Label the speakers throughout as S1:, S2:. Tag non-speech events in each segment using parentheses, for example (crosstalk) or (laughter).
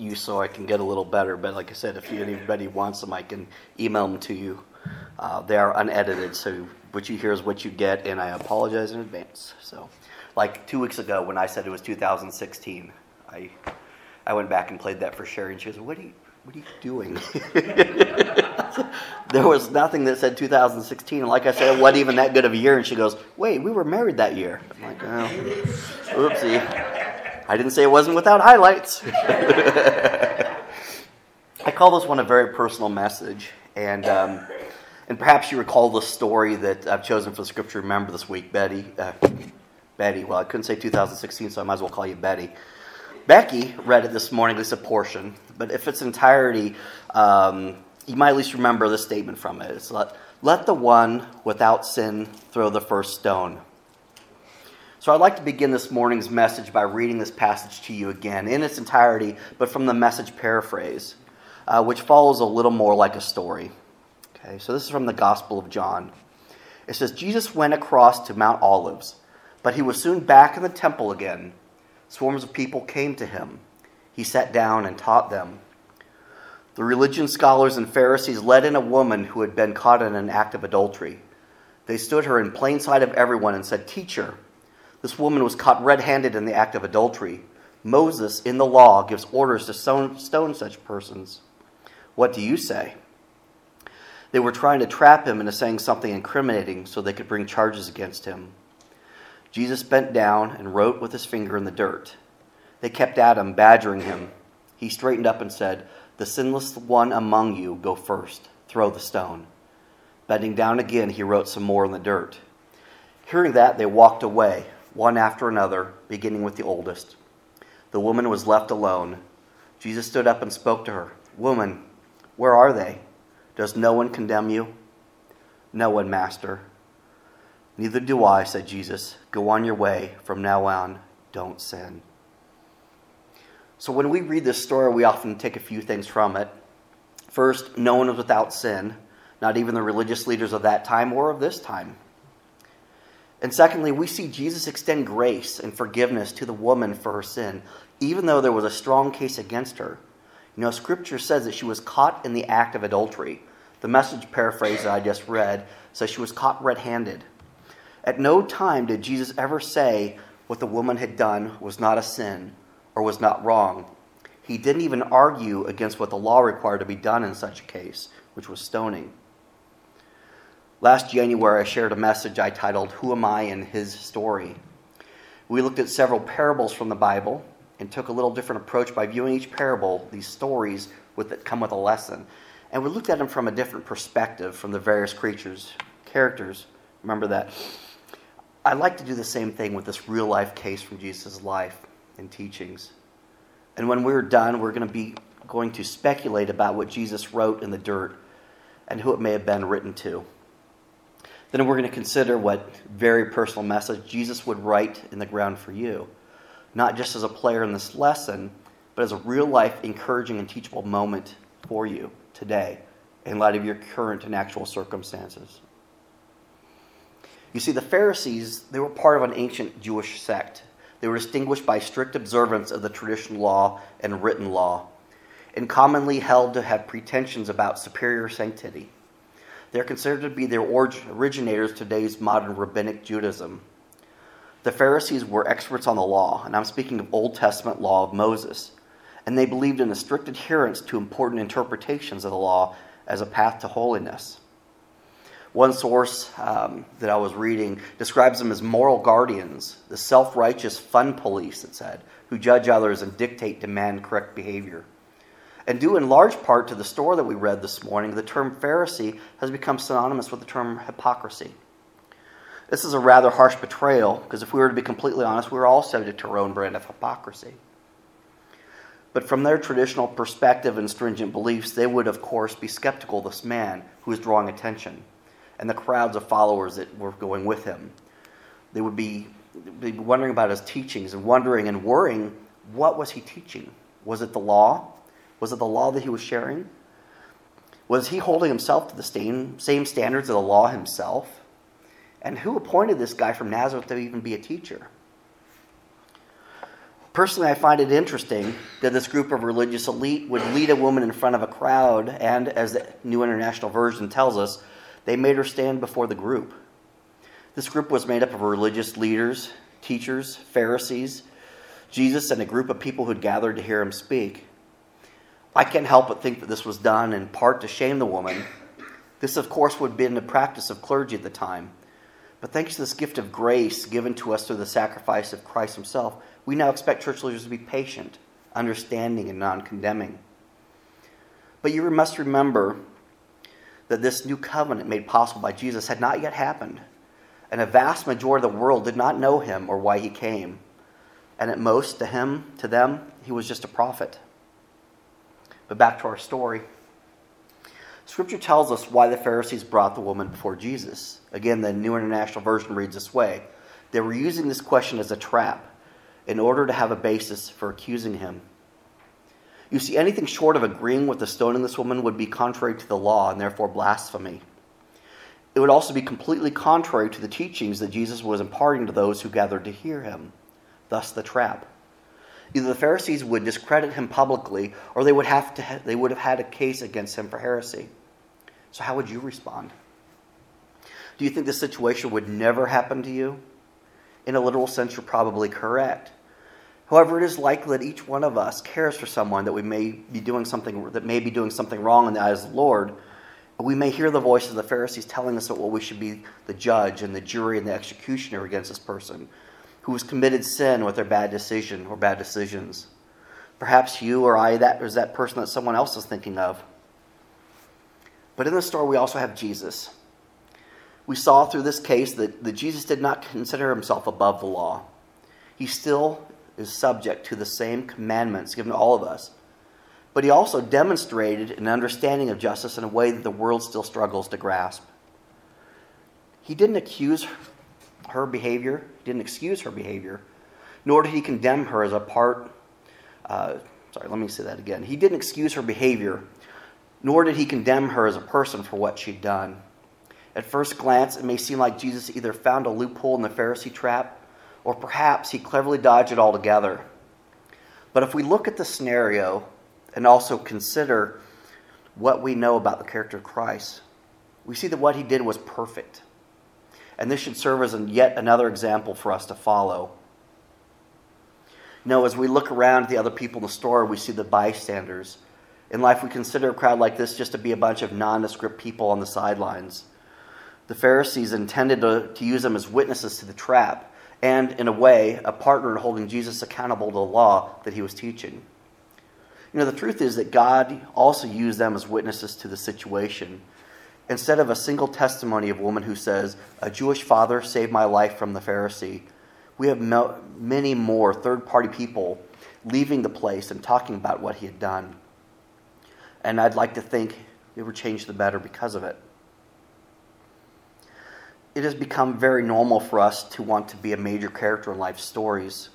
S1: you so I can get a little better. But like I said, if anybody wants them, I can email them to you. Uh, they are unedited, so what you hear is what you get, and I apologize in advance. So, like two weeks ago when I said it was 2016, I I went back and played that for Sherry, and she goes, "What are you?" What are you doing? (laughs) there was nothing that said 2016. And like I said, it wasn't even that good of a year. And she goes, Wait, we were married that year. I'm like, Oh, oopsie. I didn't say it wasn't without highlights. (laughs) I call this one a very personal message. And, um, and perhaps you recall the story that I've chosen for the scripture remember this week, Betty. Uh, Betty, well, I couldn't say 2016, so I might as well call you Betty. Becky read it this morning, at least a portion, but if its entirety, um, you might at least remember the statement from it. It's let, let the one without sin throw the first stone. So I'd like to begin this morning's message by reading this passage to you again in its entirety, but from the message paraphrase, uh, which follows a little more like a story. Okay, so this is from the Gospel of John. It says, Jesus went across to Mount Olives, but he was soon back in the temple again Swarms of people came to him. He sat down and taught them. The religion scholars and Pharisees led in a woman who had been caught in an act of adultery. They stood her in plain sight of everyone and said, Teacher, this woman was caught red handed in the act of adultery. Moses, in the law, gives orders to stone, such persons. What do you say? They were trying to trap him into saying something incriminating so they could bring charges against him. Jesus bent down and wrote with his finger in the dirt. They kept at him, badgering him. He straightened up and said, The sinless one among you, go first. Throw the stone. Bending down again, he wrote some more in the dirt. Hearing that, they walked away, one after another, beginning with the oldest. The woman was left alone. Jesus stood up and spoke to her Woman, where are they? Does no one condemn you? No one, Master. Neither do I, said Jesus. Go on your way. From now on, don't sin. So when we read this story, we often take a few things from it. First, no one was without sin, not even the religious leaders of that time or of this time. And secondly, we see Jesus extend grace and forgiveness to the woman for her sin, even though there was a strong case against her. You know, Scripture says that she was caught in the act of adultery. The message paraphrase that I just read says she was caught red handed. At no time did Jesus ever say what the woman had done was not a sin or was not wrong. He didn't even argue against what the law required to be done in such a case, which was stoning. Last January, I shared a message I titled, Who Am I in His Story? We looked at several parables from the Bible and took a little different approach by viewing each parable, these stories with that come with a lesson. And we looked at them from a different perspective from the various creatures, characters. Remember that. I'd like to do the same thing with this real life case from Jesus' life and teachings. And when we're done, we're going to be going to speculate about what Jesus wrote in the dirt and who it may have been written to. Then we're going to consider what very personal message Jesus would write in the ground for you, not just as a player in this lesson, but as a real life encouraging and teachable moment for you today in light of your current and actual circumstances. You see, the Pharisees, they were part of an ancient Jewish sect. They were distinguished by strict observance of the traditional law and written law, and commonly held to have pretensions about superior sanctity. They're considered to be the originators of today's modern rabbinic Judaism. The Pharisees were experts on the law, and I'm speaking of Old Testament law of Moses, and they believed in a strict adherence to important interpretations of the law as a path to holiness. One source um, that I was reading describes them as moral guardians, the self righteous fun police, it said, who judge others and dictate demand correct behavior. And due in large part to the story that we read this morning, the term Pharisee has become synonymous with the term hypocrisy. This is a rather harsh betrayal because if we were to be completely honest, we were all subject to our own brand of hypocrisy. But from their traditional perspective and stringent beliefs, they would, of course, be skeptical of this man who is drawing attention and the crowds of followers that were going with him. They would be, be wondering about his teachings and wondering and worrying what was he teaching? Was it the law? Was it the law that he was sharing? Was he holding himself to the same, same standards of the law himself? And who appointed this guy from Nazareth to even be a teacher? Personally, I find it interesting that this group of religious elite would lead a woman in front of a crowd, and as the New International Version tells us, they made her stand before the group. This group was made up of religious leaders, teachers, Pharisees, Jesus, and a group of people who'd gathered to hear him speak. I can't help but think that this was done in part to shame the woman. This, of course, would have been the practice of clergy at the time. But thanks to this gift of grace given to us through the sacrifice of Christ himself, we now expect church leaders to be patient, understanding, and non condemning. But you must remember that this new covenant made possible by Jesus had not yet happened, and a vast majority of the world did not know him or why he came. And at most, to him, to them, he was just a prophet. But back to our story. Scripture tells us why the Pharisees brought the woman before Jesus. Again, the New International Version reads this way They were using this question as a trap in order to have a basis for accusing him. You see, anything short of agreeing with the stoning this woman would be contrary to the law and therefore blasphemy. It would also be completely contrary to the teachings that Jesus was imparting to those who gathered to hear him. Thus, the trap. Either the Pharisees would discredit him publicly, or they would have to ha- they would have had a case against him for heresy. So, how would you respond? Do you think this situation would never happen to you? In a literal sense, you're probably correct. However, it is likely that each one of us cares for someone that we may be doing something that may be doing something wrong in the eyes of the Lord. We may hear the voice of the Pharisees telling us that well, we should be the judge and the jury and the executioner against this person who has committed sin with their bad decision or bad decisions. Perhaps you or I that is that person that someone else is thinking of. But in the story, we also have Jesus. We saw through this case that, that Jesus did not consider himself above the law. He still is subject to the same commandments given to all of us. But he also demonstrated an understanding of justice in a way that the world still struggles to grasp. He didn't accuse her behavior, didn't excuse her behavior, nor did he condemn her as a part. Uh, sorry, let me say that again. He didn't excuse her behavior, nor did he condemn her as a person for what she'd done. At first glance, it may seem like Jesus either found a loophole in the Pharisee trap, or perhaps he cleverly dodged it altogether. But if we look at the scenario and also consider what we know about the character of Christ, we see that what he did was perfect and this should serve as yet another example for us to follow. You know, as we look around at the other people in the store, we see the bystanders. In life, we consider a crowd like this just to be a bunch of nondescript people on the sidelines. The Pharisees intended to, to use them as witnesses to the trap, and, in a way, a partner in holding Jesus accountable to the law that he was teaching. You know, the truth is that God also used them as witnesses to the situation instead of a single testimony of a woman who says, A Jewish father saved my life from the Pharisee, we have many more third party people leaving the place and talking about what he had done. And I'd like to think it would change the better because of it. It has become very normal for us to want to be a major character in life stories.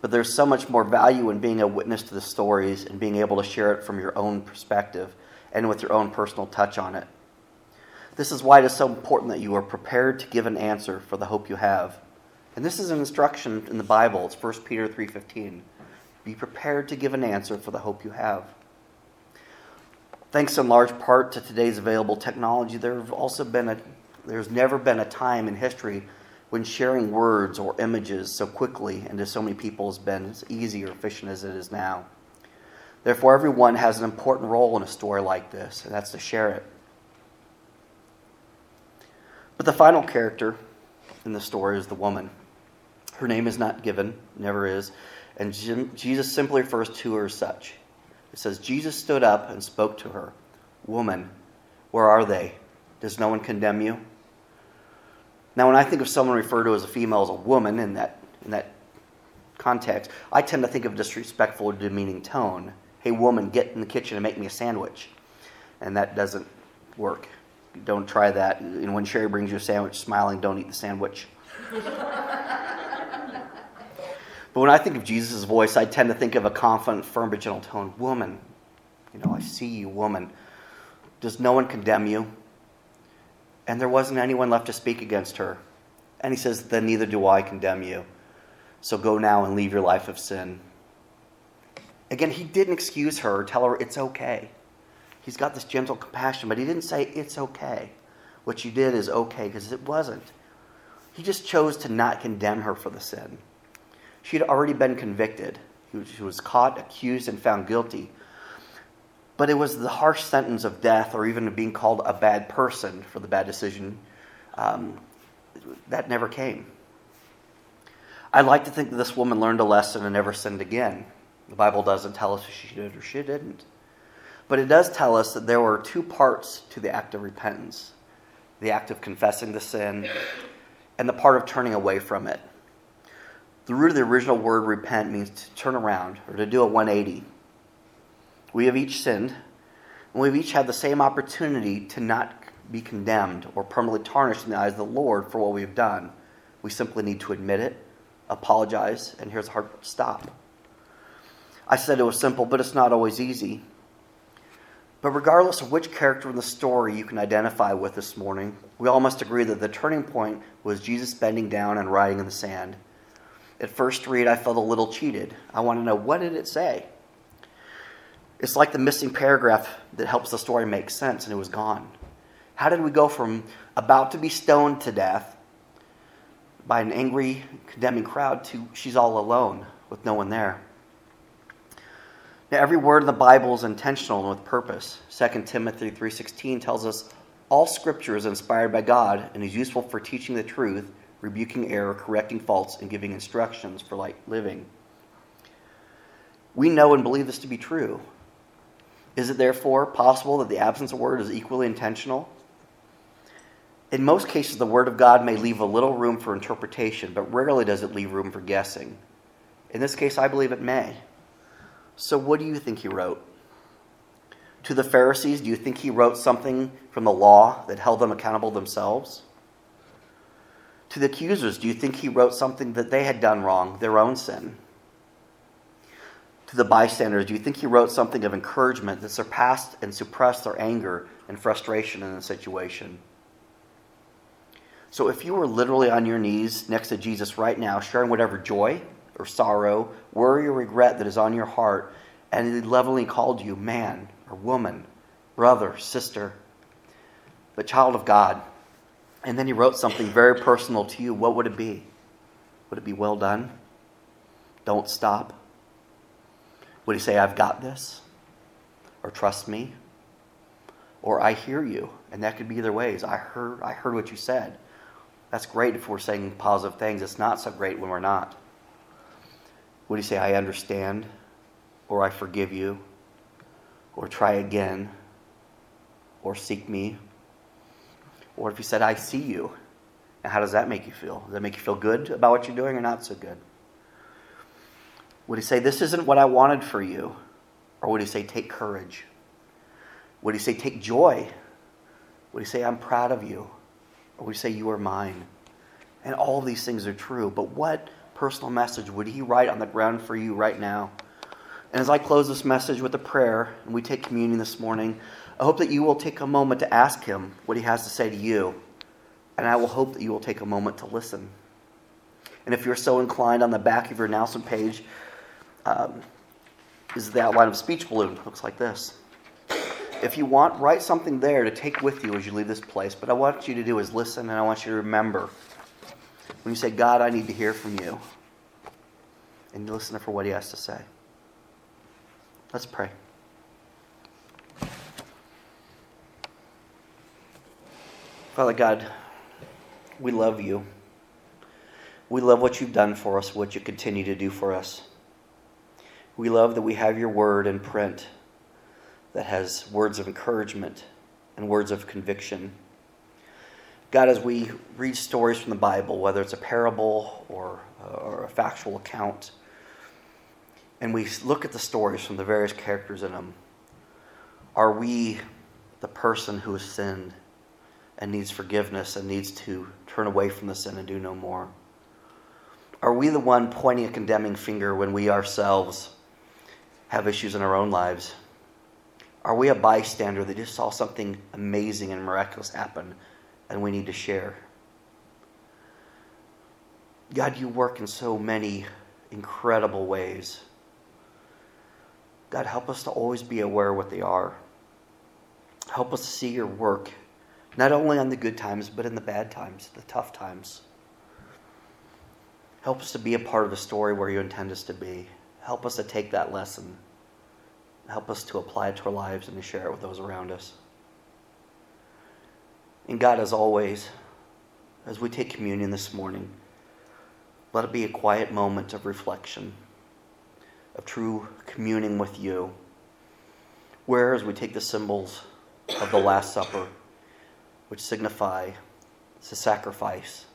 S1: But there's so much more value in being a witness to the stories and being able to share it from your own perspective and with your own personal touch on it. This is why it is so important that you are prepared to give an answer for the hope you have. And this is an instruction in the Bible. It's 1 Peter 3:15. Be prepared to give an answer for the hope you have. Thanks in large part to today's available technology, there have also been a there's never been a time in history when sharing words or images so quickly and to so many people has been as easy or efficient as it is now. Therefore, everyone has an important role in a story like this, and that's to share it. But the final character in the story is the woman. Her name is not given, never is, and Jesus simply refers to her as such. It says, Jesus stood up and spoke to her, Woman, where are they? Does no one condemn you? Now, when I think of someone referred to as a female as a woman in that, in that context, I tend to think of disrespectful or demeaning tone. Hey, woman, get in the kitchen and make me a sandwich. And that doesn't work. Don't try that. And when Sherry brings you a sandwich, smiling, don't eat the sandwich. (laughs) but when I think of Jesus' voice, I tend to think of a confident, firm, but gentle tone. Woman, you know, I see you, woman. Does no one condemn you? And there wasn't anyone left to speak against her. And he says, Then neither do I condemn you. So go now and leave your life of sin. Again, he didn't excuse her or tell her it's okay. He's got this gentle compassion, but he didn't say it's okay. What you did is okay because it wasn't. He just chose to not condemn her for the sin. She had already been convicted. She was caught, accused, and found guilty. But it was the harsh sentence of death or even being called a bad person for the bad decision um, that never came. I'd like to think that this woman learned a lesson and never sinned again. The Bible doesn't tell us if she did or she didn't. But it does tell us that there were two parts to the act of repentance the act of confessing the sin and the part of turning away from it. The root of the original word repent means to turn around or to do a 180. We have each sinned, and we've each had the same opportunity to not be condemned or permanently tarnished in the eyes of the Lord for what we have done. We simply need to admit it, apologize, and here's a hard stop. I said it was simple, but it's not always easy. But regardless of which character in the story you can identify with this morning, we all must agree that the turning point was Jesus bending down and writing in the sand. At first read, I felt a little cheated. I want to know what did it say? It's like the missing paragraph that helps the story make sense, and it was gone. How did we go from about to be stoned to death by an angry, condemning crowd to she's all alone with no one there? Now, every word of the Bible is intentional and with purpose. 2 Timothy 3.16 tells us all scripture is inspired by God and is useful for teaching the truth, rebuking error, correcting faults, and giving instructions for right living. We know and believe this to be true. Is it therefore possible that the absence of word is equally intentional? In most cases, the Word of God may leave a little room for interpretation, but rarely does it leave room for guessing. In this case, I believe it may. So, what do you think he wrote? To the Pharisees, do you think he wrote something from the law that held them accountable themselves? To the accusers, do you think he wrote something that they had done wrong, their own sin? To the bystanders, do you think he wrote something of encouragement that surpassed and suppressed their anger and frustration in the situation? So, if you were literally on your knees next to Jesus right now, sharing whatever joy, or sorrow, worry or regret that is on your heart, and he lovingly called you man or woman, brother, sister, but child of God. And then he wrote something very personal to you. What would it be? Would it be well done? Don't stop? Would he say, I've got this? Or trust me? Or I hear you. And that could be either ways. I heard I heard what you said. That's great if we're saying positive things. It's not so great when we're not. Would he say, I understand, or I forgive you, or try again, or seek me? Or if he said, I see you, and how does that make you feel? Does that make you feel good about what you're doing or not so good? Would he say, This isn't what I wanted for you? Or would he say, Take courage? Would he say, Take joy? Would he say, I'm proud of you? Or would he say, You are mine? And all these things are true. But what personal message would He write on the ground for you right now? And as I close this message with a prayer and we take communion this morning, I hope that you will take a moment to ask Him what He has to say to you. And I will hope that you will take a moment to listen. And if you're so inclined, on the back of your announcement page um, is the outline of a speech balloon. It looks like this. If you want, write something there to take with you as you leave this place. But I want you to do is listen, and I want you to remember when you say, God, I need to hear from you, and you listen for what he has to say. Let's pray. Father God, we love you. We love what you've done for us, what you continue to do for us. We love that we have your word in print that has words of encouragement and words of conviction. God, as we read stories from the Bible, whether it's a parable or, or a factual account, and we look at the stories from the various characters in them, are we the person who has sinned and needs forgiveness and needs to turn away from the sin and do no more? Are we the one pointing a condemning finger when we ourselves have issues in our own lives? Are we a bystander that just saw something amazing and miraculous happen and we need to share. God, you work in so many incredible ways. God, help us to always be aware of what they are. Help us to see your work, not only on the good times, but in the bad times, the tough times. Help us to be a part of the story where you intend us to be. Help us to take that lesson. Help us to apply it to our lives and to share it with those around us. And God, as always, as we take communion this morning, let it be a quiet moment of reflection, of true communing with you. Where, as we take the symbols of the Last Supper, which signify the sacrifice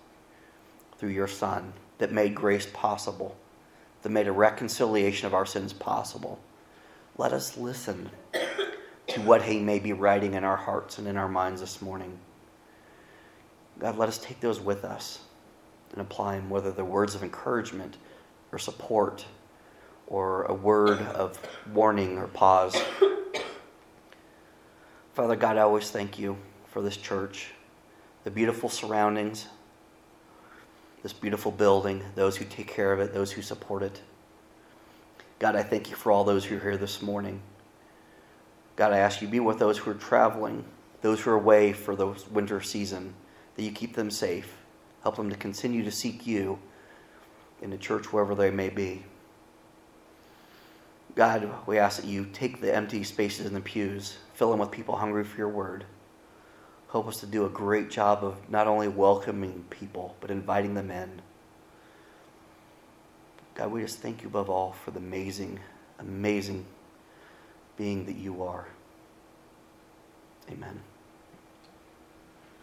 S1: through your Son that made grace possible, that made a reconciliation of our sins possible, let us listen to what He may be writing in our hearts and in our minds this morning. God, let us take those with us and apply them, whether they're words of encouragement or support or a word of warning or pause. Father God, I always thank you for this church, the beautiful surroundings, this beautiful building, those who take care of it, those who support it. God, I thank you for all those who are here this morning. God, I ask you be with those who are traveling, those who are away for the winter season, that you keep them safe. Help them to continue to seek you in the church wherever they may be. God, we ask that you take the empty spaces in the pews, fill them with people hungry for your word. Help us to do a great job of not only welcoming people, but inviting them in. God, we just thank you above all for the amazing, amazing being that you are. Amen.